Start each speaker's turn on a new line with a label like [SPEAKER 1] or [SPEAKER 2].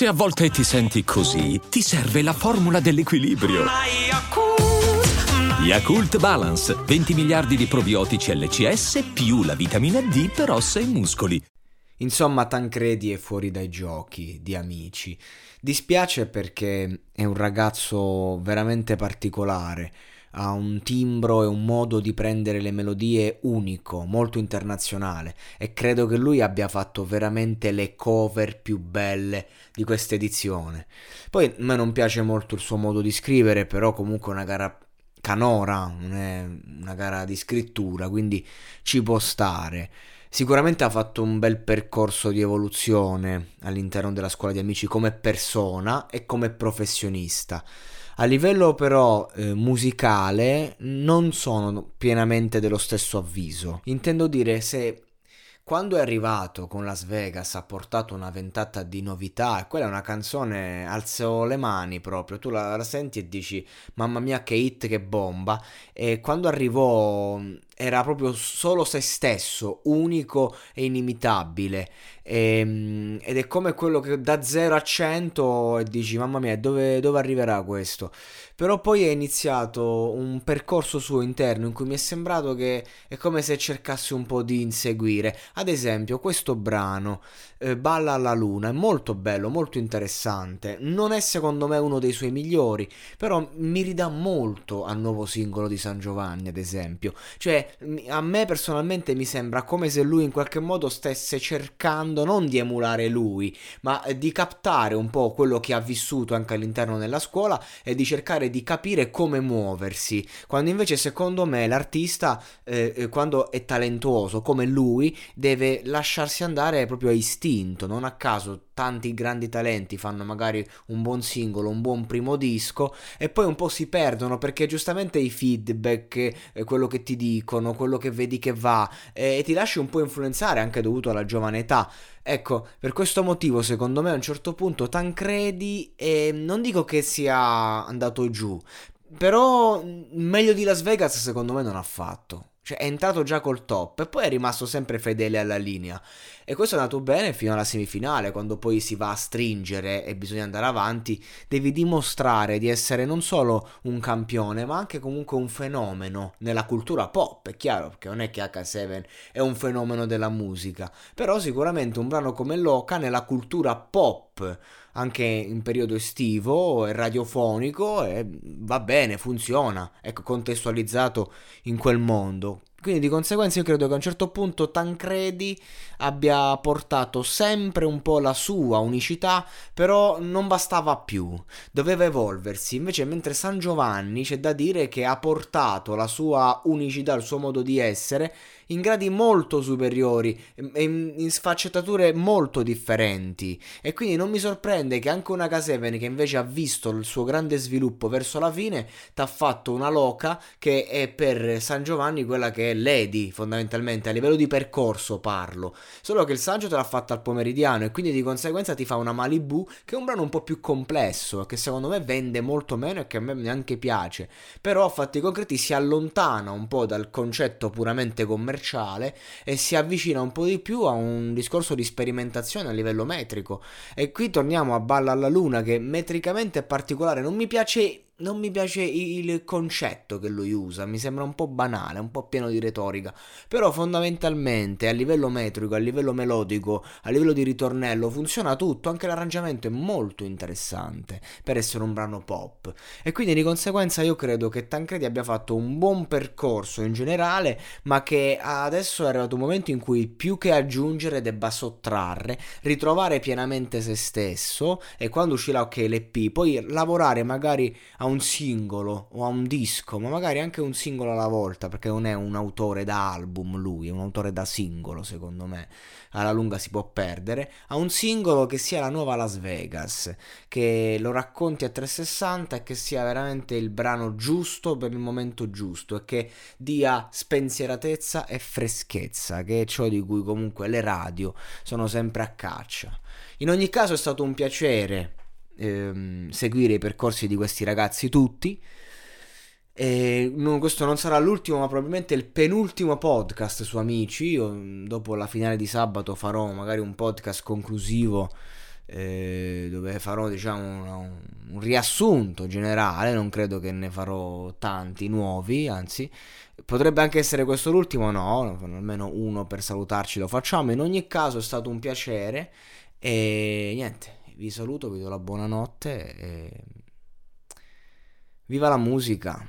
[SPEAKER 1] Se a volte ti senti così, ti serve la formula dell'equilibrio. Yakult Balance, 20 miliardi di probiotici LCS più la vitamina D per ossa e muscoli.
[SPEAKER 2] Insomma, Tancredi è fuori dai giochi di amici. Dispiace perché è un ragazzo veramente particolare ha un timbro e un modo di prendere le melodie unico, molto internazionale e credo che lui abbia fatto veramente le cover più belle di questa edizione. Poi a me non piace molto il suo modo di scrivere, però comunque è una gara canora, una gara di scrittura, quindi ci può stare. Sicuramente ha fatto un bel percorso di evoluzione all'interno della scuola di amici come persona e come professionista. A livello però eh, musicale non sono pienamente dello stesso avviso. Intendo dire se quando è arrivato con Las Vegas ha portato una ventata di novità, quella è una canzone, alzo le mani proprio, tu la, la senti e dici mamma mia che hit, che bomba, e quando arrivò era proprio solo se stesso, unico e inimitabile. E, ehm, ed è come quello che da 0 a 100 e dici mamma mia dove, dove, arriverà questo? Però poi è iniziato un percorso suo interno in cui mi è sembrato che è come se cercasse un po' di inseguire. Ad esempio questo brano eh, Balla alla luna è molto bello molto interessante. Non è secondo me uno dei suoi migliori però mi ridà molto al nuovo singolo di San Giovanni ad esempio. Cioè a me personalmente mi sembra come se lui in qualche modo stesse cercando non di emulare lui, ma di captare un po' quello che ha vissuto anche all'interno della scuola e di cercare di capire come muoversi. Quando invece secondo me l'artista, eh, eh quando è talentuoso come lui, deve lasciarsi andare proprio a istinto, non a caso tanti grandi talenti fanno magari un buon singolo, un buon primo disco e poi un po' si perdono perché giustamente i feedback, eh, quello che ti dicono, quello che vedi che va eh, e ti lasci un po' influenzare anche dovuto alla giovane età. Ecco, per questo motivo secondo me a un certo punto Tancredi eh, non dico che sia andato giù, però meglio di Las Vegas secondo me non ha fatto. Cioè è entrato già col top e poi è rimasto sempre fedele alla linea. E questo è andato bene fino alla semifinale, quando poi si va a stringere e bisogna andare avanti, devi dimostrare di essere non solo un campione, ma anche comunque un fenomeno nella cultura pop, è chiaro, perché non è che H7 è un fenomeno della musica, però sicuramente un brano come Loca nella cultura pop anche in periodo estivo e radiofonico e va bene, funziona, ecco, contestualizzato in quel mondo. Quindi di conseguenza io credo che a un certo punto Tancredi abbia portato sempre un po' la sua unicità, però non bastava più, doveva evolversi. Invece mentre San Giovanni c'è da dire che ha portato la sua unicità, il suo modo di essere in gradi molto superiori e in sfaccettature molto differenti e quindi non mi sorprende che anche una K7 che invece ha visto il suo grande sviluppo verso la fine ti ha fatto una loca che è per San Giovanni quella che è Lady fondamentalmente a livello di percorso parlo. Solo che il saggio te l'ha fatta al pomeridiano e quindi di conseguenza ti fa una Malibu che è un brano un po' più complesso che secondo me vende molto meno e che a me neanche piace. Però a fatti concreti si allontana un po' dal concetto puramente commerciale e si avvicina un po' di più a un discorso di sperimentazione a livello metrico. E qui torniamo a Balla alla Luna che metricamente è particolare non mi piace non mi piace il concetto che lui usa, mi sembra un po' banale, un po' pieno di retorica, però fondamentalmente a livello metrico, a livello melodico, a livello di ritornello funziona tutto, anche l'arrangiamento è molto interessante per essere un brano pop. E quindi di conseguenza io credo che Tancredi abbia fatto un buon percorso in generale, ma che adesso è arrivato un momento in cui più che aggiungere debba sottrarre, ritrovare pienamente se stesso e quando uscirà ok l'EP, poi lavorare magari a un singolo o a un disco, ma magari anche un singolo alla volta, perché non è un autore da album lui, è un autore da singolo, secondo me. Alla lunga si può perdere, a un singolo che sia la nuova Las Vegas, che lo racconti a 360 e che sia veramente il brano giusto per il momento giusto e che dia spensieratezza e freschezza, che è ciò di cui comunque le radio sono sempre a caccia. In ogni caso è stato un piacere ehm, seguire i percorsi di questi ragazzi tutti. Non, questo non sarà l'ultimo, ma probabilmente il penultimo podcast su Amici. Io dopo la finale di sabato farò magari un podcast conclusivo eh, dove farò diciamo un, un riassunto generale, non credo che ne farò tanti nuovi, anzi potrebbe anche essere questo l'ultimo, no, almeno uno per salutarci lo facciamo, in ogni caso è stato un piacere e niente, vi saluto, vi do la buonanotte e viva la musica!